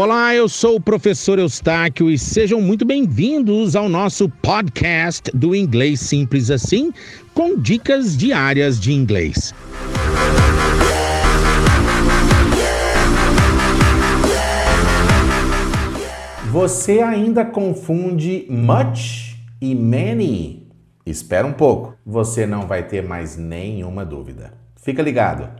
Olá, eu sou o professor Eustáquio e sejam muito bem-vindos ao nosso podcast do Inglês Simples Assim, com dicas diárias de inglês. Você ainda confunde much e many? Espera um pouco, você não vai ter mais nenhuma dúvida. Fica ligado.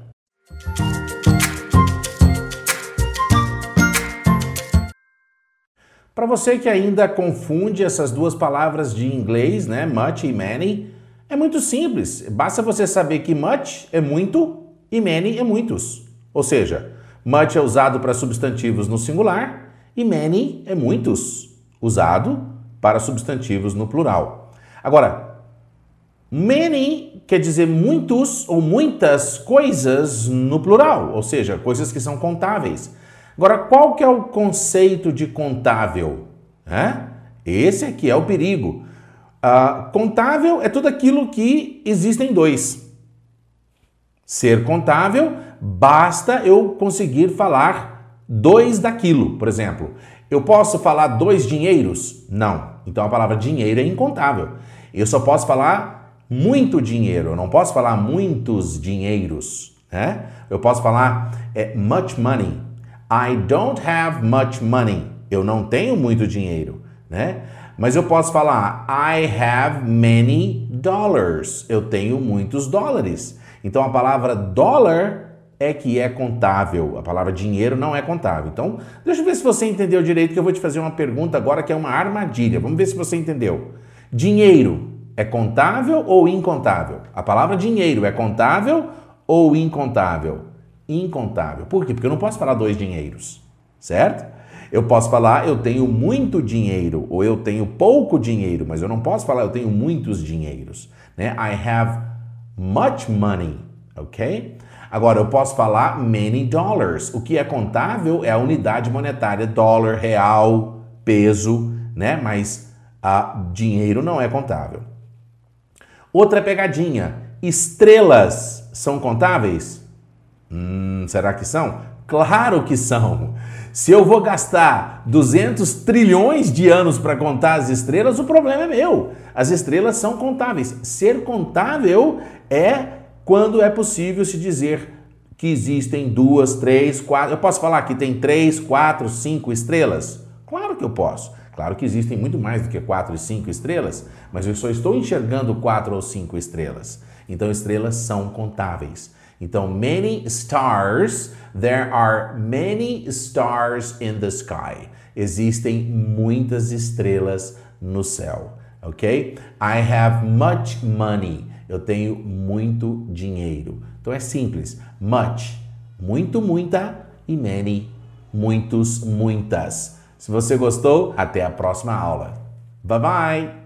Para você que ainda confunde essas duas palavras de inglês, né, much e many, é muito simples. Basta você saber que much é muito e many é muitos. Ou seja, much é usado para substantivos no singular e many é muitos, usado para substantivos no plural. Agora, many quer dizer muitos ou muitas coisas no plural, ou seja, coisas que são contáveis. Agora, qual que é o conceito de contável? É? Esse aqui é o perigo. Uh, contável é tudo aquilo que existem dois. Ser contável, basta eu conseguir falar dois daquilo. Por exemplo, eu posso falar dois dinheiros? Não. Então a palavra dinheiro é incontável. Eu só posso falar muito dinheiro, eu não posso falar muitos dinheiros. Né? Eu posso falar é, much money. I don't have much money. Eu não tenho muito dinheiro, né? Mas eu posso falar I have many dollars. Eu tenho muitos dólares. Então a palavra dólar é que é contável. A palavra dinheiro não é contável. Então, deixa eu ver se você entendeu direito que eu vou te fazer uma pergunta agora que é uma armadilha. Vamos ver se você entendeu. Dinheiro é contável ou incontável? A palavra dinheiro é contável ou incontável? Incontável. Por quê? Porque eu não posso falar dois dinheiros, certo? Eu posso falar eu tenho muito dinheiro ou eu tenho pouco dinheiro, mas eu não posso falar eu tenho muitos dinheiros, né? I have much money, ok? Agora eu posso falar many dollars. O que é contável é a unidade monetária, dólar, real, peso, né? Mas a dinheiro não é contável. Outra pegadinha: estrelas são contáveis? Hum, será que são? Claro que são. Se eu vou gastar 200 trilhões de anos para contar as estrelas, o problema é meu. As estrelas são contáveis. Ser contável é quando é possível se dizer que existem duas, três, quatro. Eu posso falar que tem três, quatro, cinco estrelas? Claro que eu posso. Claro que existem muito mais do que quatro e cinco estrelas, mas eu só estou enxergando quatro ou cinco estrelas. Então, estrelas são contáveis. Então, many stars, there are many stars in the sky. Existem muitas estrelas no céu, ok? I have much money. Eu tenho muito dinheiro. Então é simples. Much, muito, muita e many, muitos, muitas. Se você gostou, até a próxima aula. Bye bye!